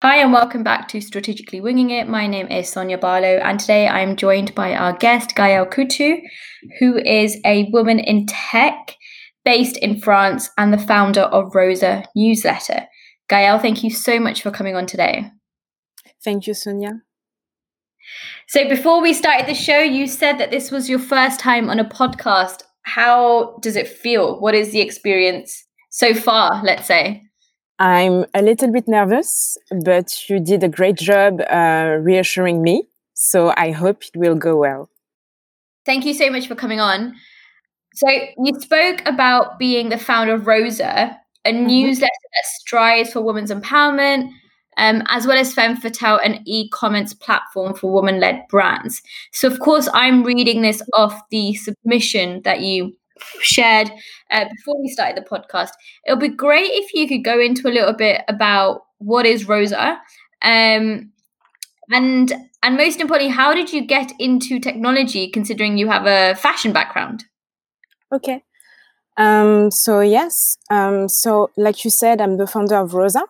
Hi, and welcome back to Strategically Winging It. My name is Sonia Barlow, and today I'm joined by our guest, Gaëlle Koutou, who is a woman in tech based in France and the founder of Rosa newsletter. Gaëlle, thank you so much for coming on today. Thank you, Sonia. So, before we started the show, you said that this was your first time on a podcast. How does it feel? What is the experience so far, let's say? I'm a little bit nervous, but you did a great job uh, reassuring me. So I hope it will go well. Thank you so much for coming on. So you spoke about being the founder of Rosa, a mm-hmm. newsletter that strives for women's empowerment, um, as well as Femme Fatale, an e-commerce platform for women-led brands. So of course, I'm reading this off the submission that you shared uh, before we started the podcast. It would be great if you could go into a little bit about what is Rosa, um, and and most importantly, how did you get into technology, considering you have a fashion background? Okay. Um, so yes, um, so like you said, I'm the founder of Rosa,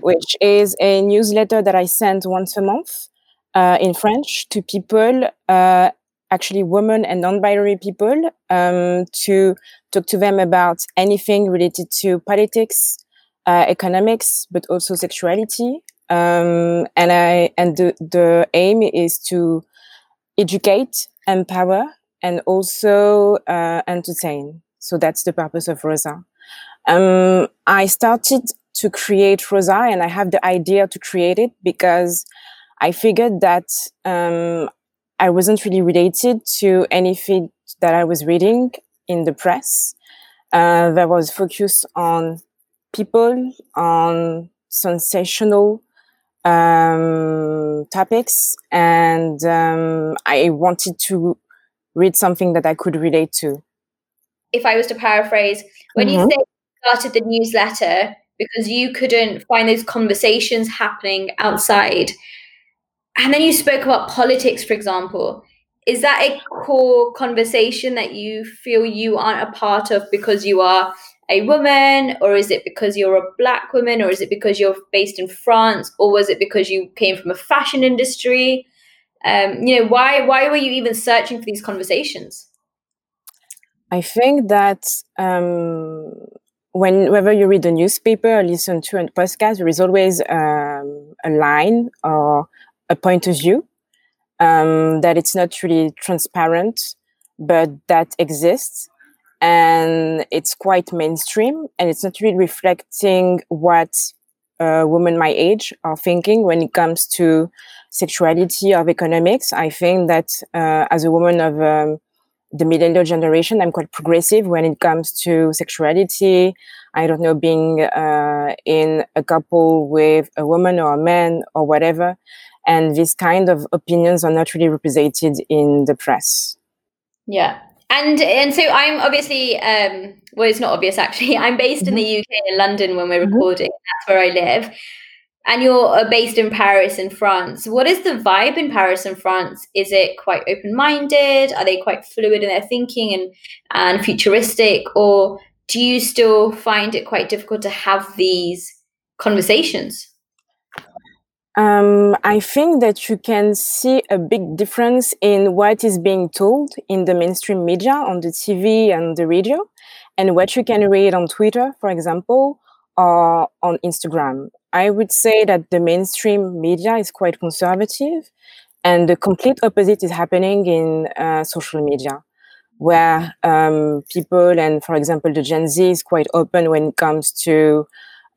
which is a newsletter that I send once a month uh, in French to people uh, actually women and non-binary people um, to talk to them about anything related to politics, uh, economics, but also sexuality. Um, and I and the, the aim is to educate, empower, and also uh, entertain. So that's the purpose of Rosa. Um, I started to create Rosa, and I have the idea to create it because I figured that um, I wasn't really related to anything that I was reading in the press. Uh, that was focused on people, on sensational um, topics, and um, I wanted to read something that I could relate to. If I was to paraphrase, when mm-hmm. you say you started the newsletter because you couldn't find those conversations happening outside, and then you spoke about politics, for example. Is that a core conversation that you feel you aren't a part of because you are a woman, or is it because you're a black woman, or is it because you're based in France, or was it because you came from a fashion industry? Um, you know, why why were you even searching for these conversations? I think that um, whenever you read a newspaper or listen to a podcast, there is always um, a line or a point of view um, that it's not really transparent, but that exists. And it's quite mainstream and it's not really reflecting what uh, women my age are thinking when it comes to sexuality of economics. I think that uh, as a woman of um, the millennial generation, I'm quite progressive when it comes to sexuality. I don't know, being uh, in a couple with a woman or a man or whatever and these kind of opinions are not really represented in the press. Yeah. And and so i'm obviously um well it's not obvious actually. I'm based mm-hmm. in the mm-hmm. uk in london when we're mm-hmm. recording. That's where i live. And you're uh, based in paris in france. What is the vibe in paris and france? Is it quite open-minded? Are they quite fluid in their thinking and and futuristic? Or do you still find it quite difficult to have these conversations um, I think that you can see a big difference in what is being told in the mainstream media, on the TV and the radio, and what you can read on Twitter, for example, or on Instagram. I would say that the mainstream media is quite conservative, and the complete opposite is happening in uh, social media, where um, people and, for example, the Gen Z is quite open when it comes to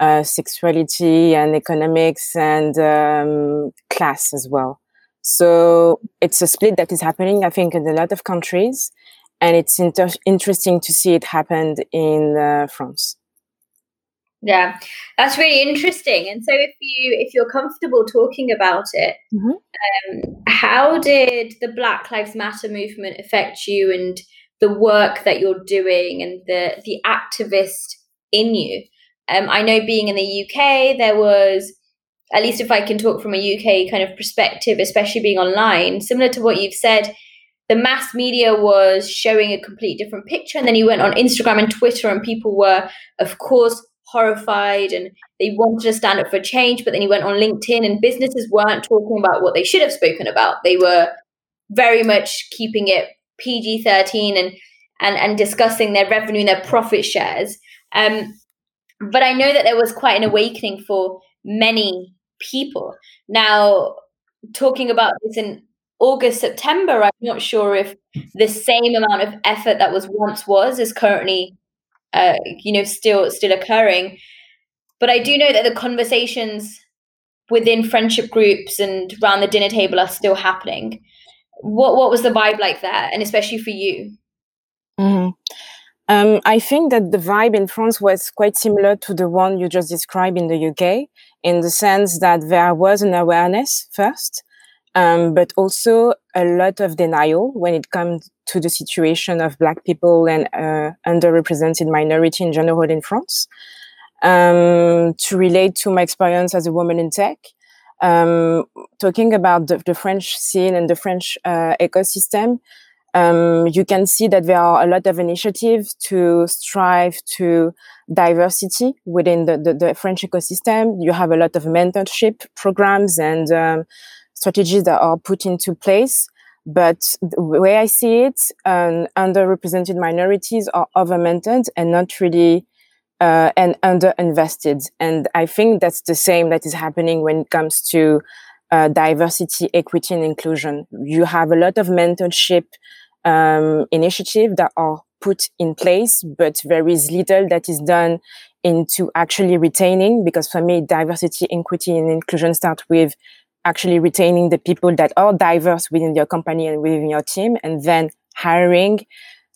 uh, sexuality and economics and um, class as well. So it's a split that is happening, I think, in a lot of countries, and it's inter- interesting to see it happen in uh, France. Yeah, that's really interesting. And so, if you if you're comfortable talking about it, mm-hmm. um, how did the Black Lives Matter movement affect you, and the work that you're doing, and the the activist in you? Um, I know being in the UK, there was, at least if I can talk from a UK kind of perspective, especially being online, similar to what you've said, the mass media was showing a complete different picture. And then you went on Instagram and Twitter, and people were, of course, horrified and they wanted to stand up for change. But then you went on LinkedIn and businesses weren't talking about what they should have spoken about. They were very much keeping it PG 13 and, and, and discussing their revenue and their profit shares. Um, but I know that there was quite an awakening for many people. Now, talking about this in August, September, I'm not sure if the same amount of effort that was once was is currently, uh, you know, still still occurring. But I do know that the conversations within friendship groups and around the dinner table are still happening. What what was the vibe like there, and especially for you? Mm-hmm. Um, I think that the vibe in France was quite similar to the one you just described in the UK, in the sense that there was an awareness first, um, but also a lot of denial when it comes to the situation of Black people and uh, underrepresented minority in general in France. Um, to relate to my experience as a woman in tech, um, talking about the, the, French scene and the French uh, ecosystem, um, you can see that there are a lot of initiatives to strive to diversity within the, the, the French ecosystem. You have a lot of mentorship programs and um, strategies that are put into place. But the way I see it, um, underrepresented minorities are overmentored and not really uh, and underinvested. And I think that's the same that is happening when it comes to uh, diversity, equity, and inclusion. You have a lot of mentorship um, initiatives that are put in place, but there is little that is done into actually retaining. Because for me, diversity, equity, and inclusion start with actually retaining the people that are diverse within your company and within your team, and then hiring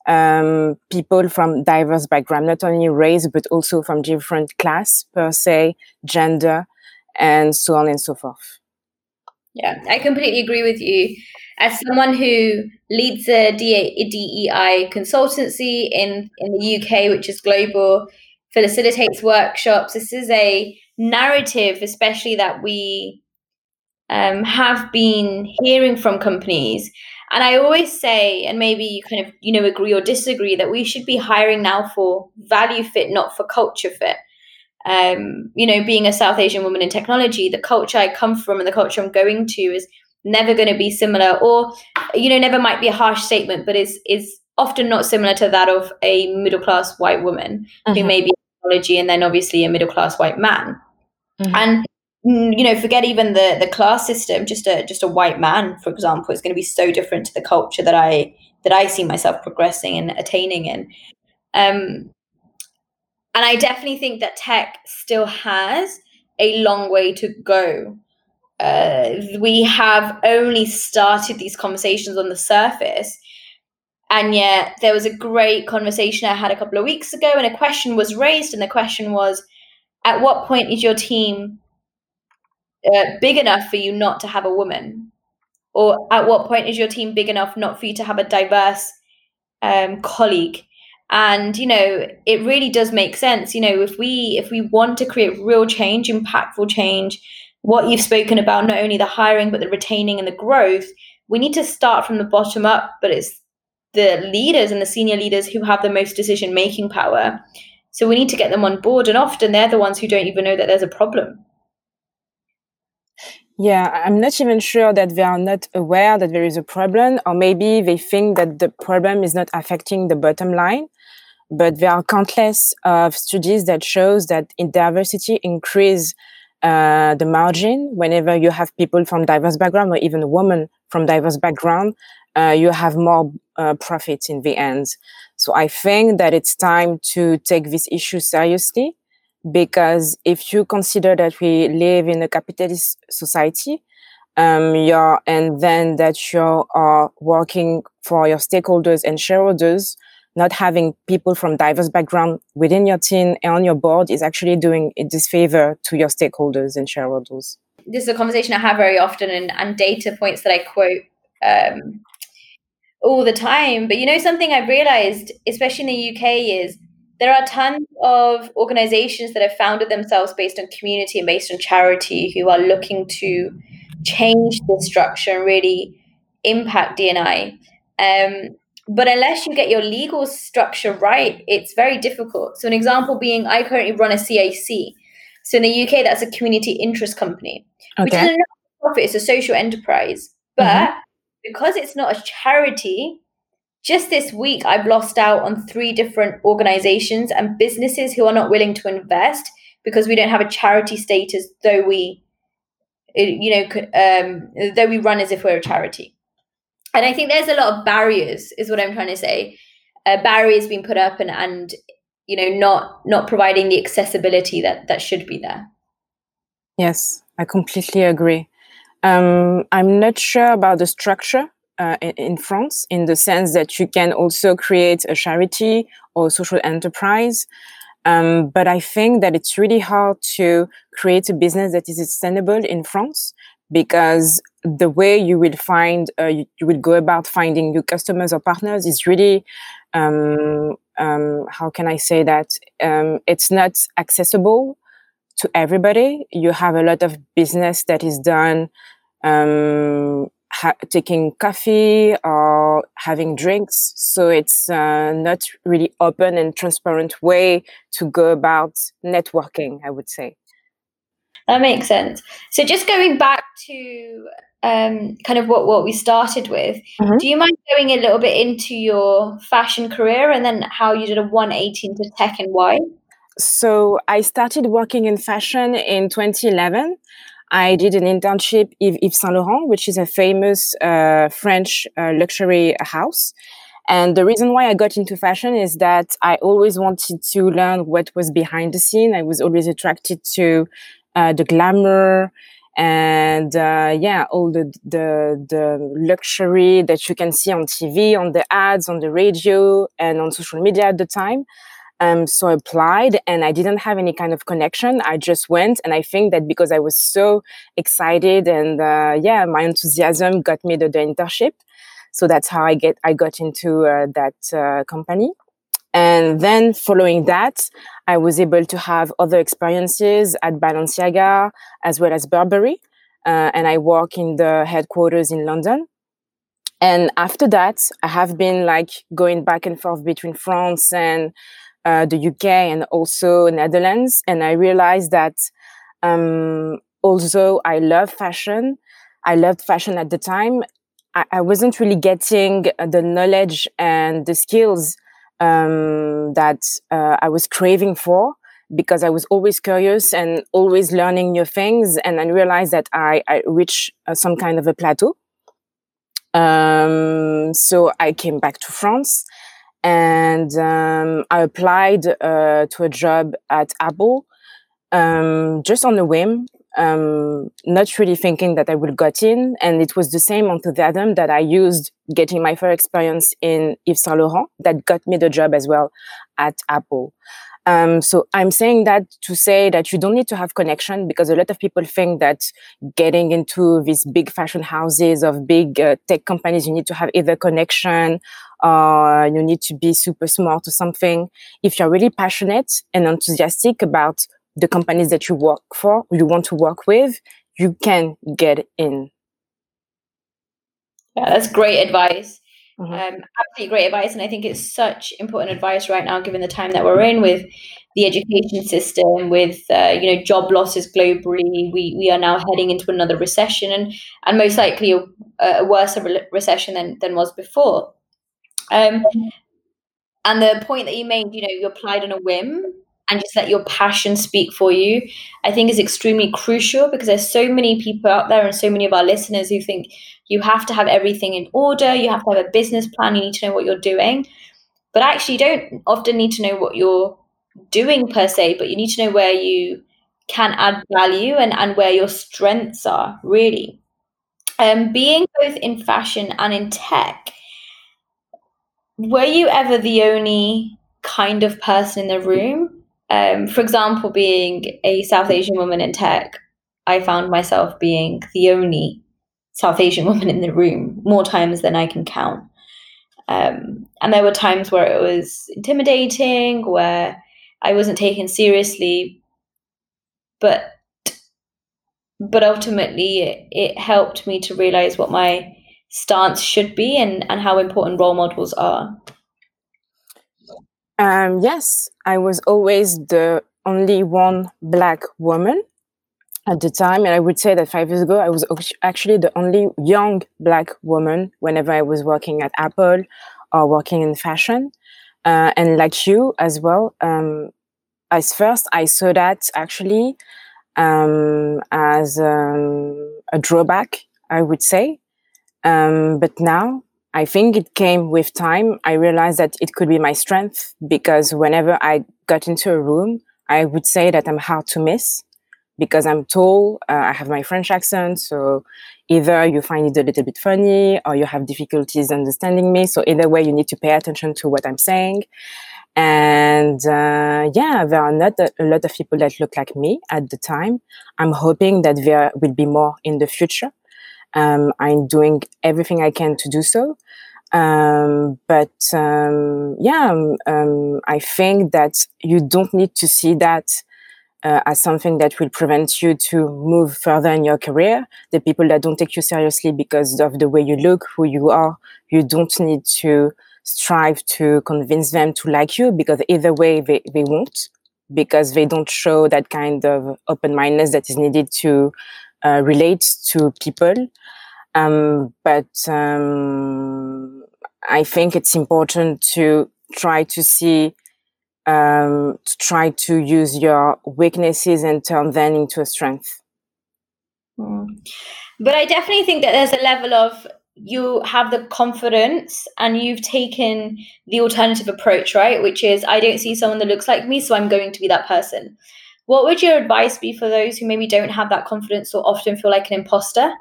um, people from diverse background, not only race but also from different class per se, gender, and so on and so forth. Yeah, I completely agree with you. As someone who leads a DEI consultancy in, in the UK, which is global, facilitates workshops, this is a narrative, especially that we um, have been hearing from companies. And I always say, and maybe you kind of, you know, agree or disagree, that we should be hiring now for value fit, not for culture fit um, you know, being a South Asian woman in technology, the culture I come from and the culture I'm going to is never going to be similar, or you know, never might be a harsh statement, but is is often not similar to that of a middle class white woman mm-hmm. who may be technology and then obviously a middle class white man, mm-hmm. and mm, you know, forget even the the class system. Just a just a white man, for example, is going to be so different to the culture that I that I see myself progressing and attaining in. Um, and I definitely think that tech still has a long way to go. Uh, we have only started these conversations on the surface. And yet, there was a great conversation I had a couple of weeks ago, and a question was raised. And the question was At what point is your team uh, big enough for you not to have a woman? Or at what point is your team big enough not for you to have a diverse um, colleague? and you know it really does make sense you know if we if we want to create real change impactful change what you've spoken about not only the hiring but the retaining and the growth we need to start from the bottom up but it's the leaders and the senior leaders who have the most decision making power. So we need to get them on board and often they're the ones who don't even know that there's a problem. Yeah, I'm not even sure that they are not aware that there is a problem, or maybe they think that the problem is not affecting the bottom line. But there are countless of studies that shows that in diversity increase uh, the margin. Whenever you have people from diverse background or even women from diverse background uh, you have more uh, profits in the end. So i think that it's time to take this issue seriously because if you consider that we live in a capitalist society um, you're, and then that you are working for your stakeholders and shareholders not having people from diverse background within your team and on your board is actually doing a disfavor to your stakeholders and shareholders. This is a conversation I have very often and, and data points that I quote um, all the time. But you know, something I've realized, especially in the UK, is there are tons of organizations that have founded themselves based on community and based on charity who are looking to change the structure and really impact DNI. Um, but unless you get your legal structure right, it's very difficult. So, an example being, I currently run a CIC. So, in the UK, that's a community interest company, okay. which is a profit, it's a social enterprise. But mm-hmm. because it's not a charity, just this week, I've lost out on three different organizations and businesses who are not willing to invest because we don't have a charity status, though we, you know, um, though we run as if we're a charity and I think there's a lot of barriers, is what I'm trying to say. Uh, barriers being put up, and and you know, not not providing the accessibility that that should be there. Yes, I completely agree. Um, I'm not sure about the structure uh, in, France, in the sense that you can also create a charity or social enterprise. Um, but I think that it's really hard to create a business that is sustainable in France because the way you will find uh, you, you, will go about finding new customers or partners is really um, um, how can I say that um, it's not accessible to everybody. You have a lot of business that is done um, ha- taking coffee or having drinks, so it's uh, not really open and transparent way to go about networking. I would say. That makes sense. So just going back to um, kind of what, what we started with, mm-hmm. do you mind going a little bit into your fashion career and then how you did a 180 into tech and why? So I started working in fashion in 2011. I did an internship at Yves Saint Laurent, which is a famous uh, French uh, luxury house. And the reason why I got into fashion is that I always wanted to learn what was behind the scene. I was always attracted to uh, the glamour and uh, yeah, all the, the the luxury that you can see on TV, on the ads, on the radio, and on social media at the time. Um, so I applied and I didn't have any kind of connection. I just went. And I think that because I was so excited and, uh, yeah, my enthusiasm got me the, the, internship. So that's how I get, I got into uh, that uh, company. And then following that, I was able to have other experiences at Balenciaga as well as Burberry. Uh, and I work in the headquarters in London. And after that, I have been like going back and forth between France and uh, the UK and also Netherlands. And I realized that um, although I love fashion, I loved fashion at the time, I, I wasn't really getting the knowledge and the skills um, that uh, I was craving for because I was always curious and always learning new things. And I realized that I, I reached uh, some kind of a plateau. Um, so I came back to France and um, I applied uh, to a job at Apple um, just on a whim um, not really thinking that I would got in. And it was the same enthusiasm that I used getting my first experience in Yves Saint Laurent that got me the job as well at Apple. Um, so I'm saying that to say that you don't need to have connection because a lot of people think that getting into these big fashion houses of big uh, tech companies, you need to have either connection or you need to be super smart or something. If you're really passionate and enthusiastic about the companies that you work for, you want to work with, you can get in. Yeah, that's great advice. Mm-hmm. Um, absolutely great advice, and I think it's such important advice right now, given the time that we're in with the education system, with uh, you know job losses globally. We we are now heading into another recession, and and most likely a, a worse recession than than was before. Um, and the point that you made, you know, you applied on a whim and just let your passion speak for you, I think is extremely crucial because there's so many people out there and so many of our listeners who think you have to have everything in order, you have to have a business plan, you need to know what you're doing. But actually, you don't often need to know what you're doing per se, but you need to know where you can add value and, and where your strengths are, really. Um, being both in fashion and in tech, were you ever the only kind of person in the room? Um, for example, being a South Asian woman in tech, I found myself being the only South Asian woman in the room more times than I can count. Um, and there were times where it was intimidating, where I wasn't taken seriously, but but ultimately it, it helped me to realize what my stance should be and, and how important role models are? Um, yes, I was always the only one black woman at the time. And I would say that five years ago, I was actually the only young black woman whenever I was working at Apple or working in fashion. Uh, and like you as well, um, as first I saw that actually um, as um, a drawback, I would say. Um, but now I think it came with time. I realized that it could be my strength because whenever I got into a room, I would say that I'm hard to miss because I'm tall. Uh, I have my French accent, so either you find it a little bit funny or you have difficulties understanding me. So either way, you need to pay attention to what I'm saying. And uh, yeah, there are not a, a, lot of people that look like me at the time. I'm hoping that there will be more in the future. Um, I'm doing everything I can to do so. Um, but um, yeah, um, um, I think that you don't need to see that uh, as something that will prevent you to move further in your career. The people that don't take you seriously because of the way you look, who you are, you don't need to strive to convince them to like you because either way they, they won't because they don't show that kind of open mindedness that is needed to uh, relate to people. Um, but um, I think it's important to try to see, um, to try to use your weaknesses and turn them into a strength. Mm. But I definitely think that there's a level of you have the confidence and you've taken the alternative approach, right? Which is, I don't see someone that looks like me, so I'm going to be that person. What would your advice be for those who maybe don't have that confidence or often feel like an imposter?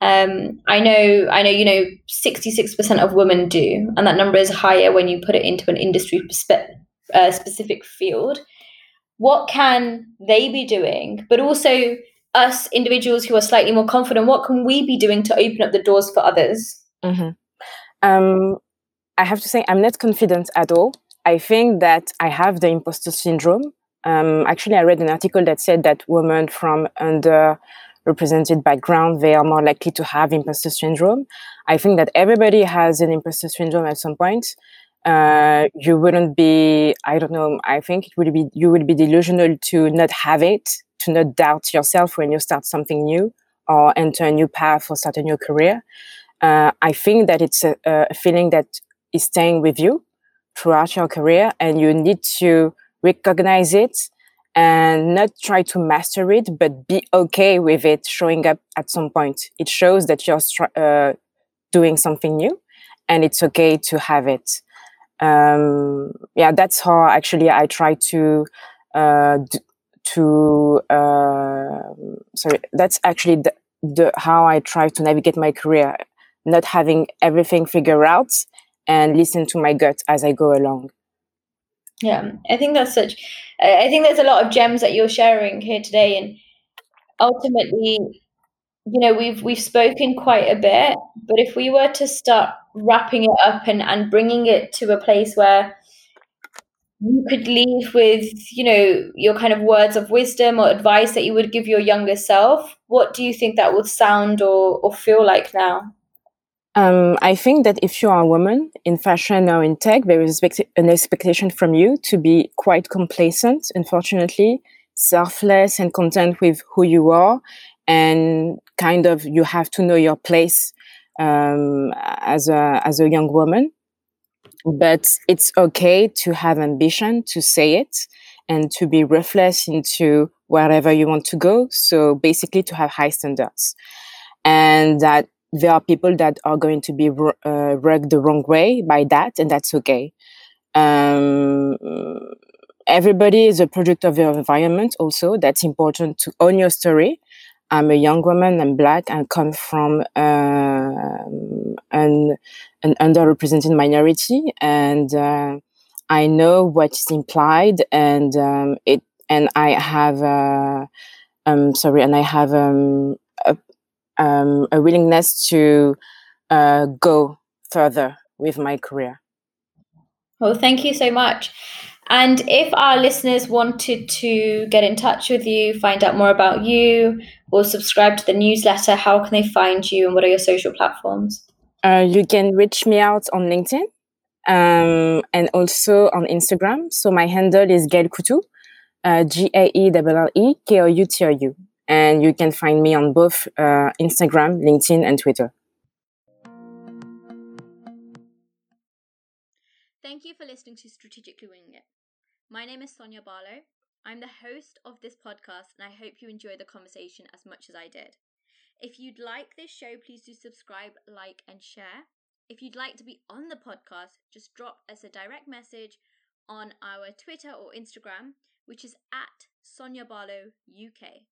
Um, I know, I know, you know, 66% of women do, and that number is higher when you put it into an industry uh, specific field. What can they be doing? But also, us individuals who are slightly more confident, what can we be doing to open up the doors for others? Mm-hmm. Um, I have to say, I'm not confident at all. I think that I have the imposter syndrome. Um, actually, I read an article that said that women from underrepresented background they are more likely to have imposter syndrome. I think that everybody has an imposter syndrome at some point. Uh, you wouldn't be, I don't know. I think it would be you would be delusional to not have it to not doubt yourself when you start something new or enter a new path or start a new career. Uh, I think that it's a, a, feeling that is staying with you throughout your career, and you need to recognize it and not try to master it, but be okay with it showing up at some point. It shows that you're uh, doing something new, and it's okay to have it. Um, yeah, that's how actually I try to uh, to uh, sorry that's actually the, the how i try to navigate my career not having everything figured out and listen to my gut as i go along yeah i think that's such i think there's a lot of gems that you're sharing here today and ultimately you know we've we've spoken quite a bit but if we were to start wrapping it up and and bringing it to a place where you could leave with you know your kind of words of wisdom or advice that you would give your younger self what do you think that would sound or, or feel like now um, I think that if you are a woman in fashion or in tech, there is an expectation from you to be quite complacent, unfortunately, selfless and content with who you are. And kind of you have to know your place um, as, a, as a young woman but it's okay to have ambition to say it and to be ruthless into wherever you want to go so basically to have high standards and that there are people that are going to be uh, rugged the wrong way by that and that's okay. Um, everybody is a product of your environment also. That's important to own your story. I'm a young woman i'm black and come from uh, an an underrepresented minority, and uh, I know what is implied, and um, it and I have uh, um sorry, and I have um, um, a willingness to uh, go further with my career. Well, thank you so much. And if our listeners wanted to get in touch with you, find out more about you, or subscribe to the newsletter, how can they find you and what are your social platforms? Uh, you can reach me out on LinkedIn um, and also on Instagram. So my handle is Gaëlle Koutou, uh, G A E L L E K O U T O U. And you can find me on both uh, Instagram, LinkedIn, and Twitter. Thank you for listening to Strategically Winging It. My name is Sonia Barlow. I'm the host of this podcast, and I hope you enjoy the conversation as much as I did. If you'd like this show, please do subscribe, like, and share. If you'd like to be on the podcast, just drop us a direct message on our Twitter or Instagram, which is at Sonia Barlow UK.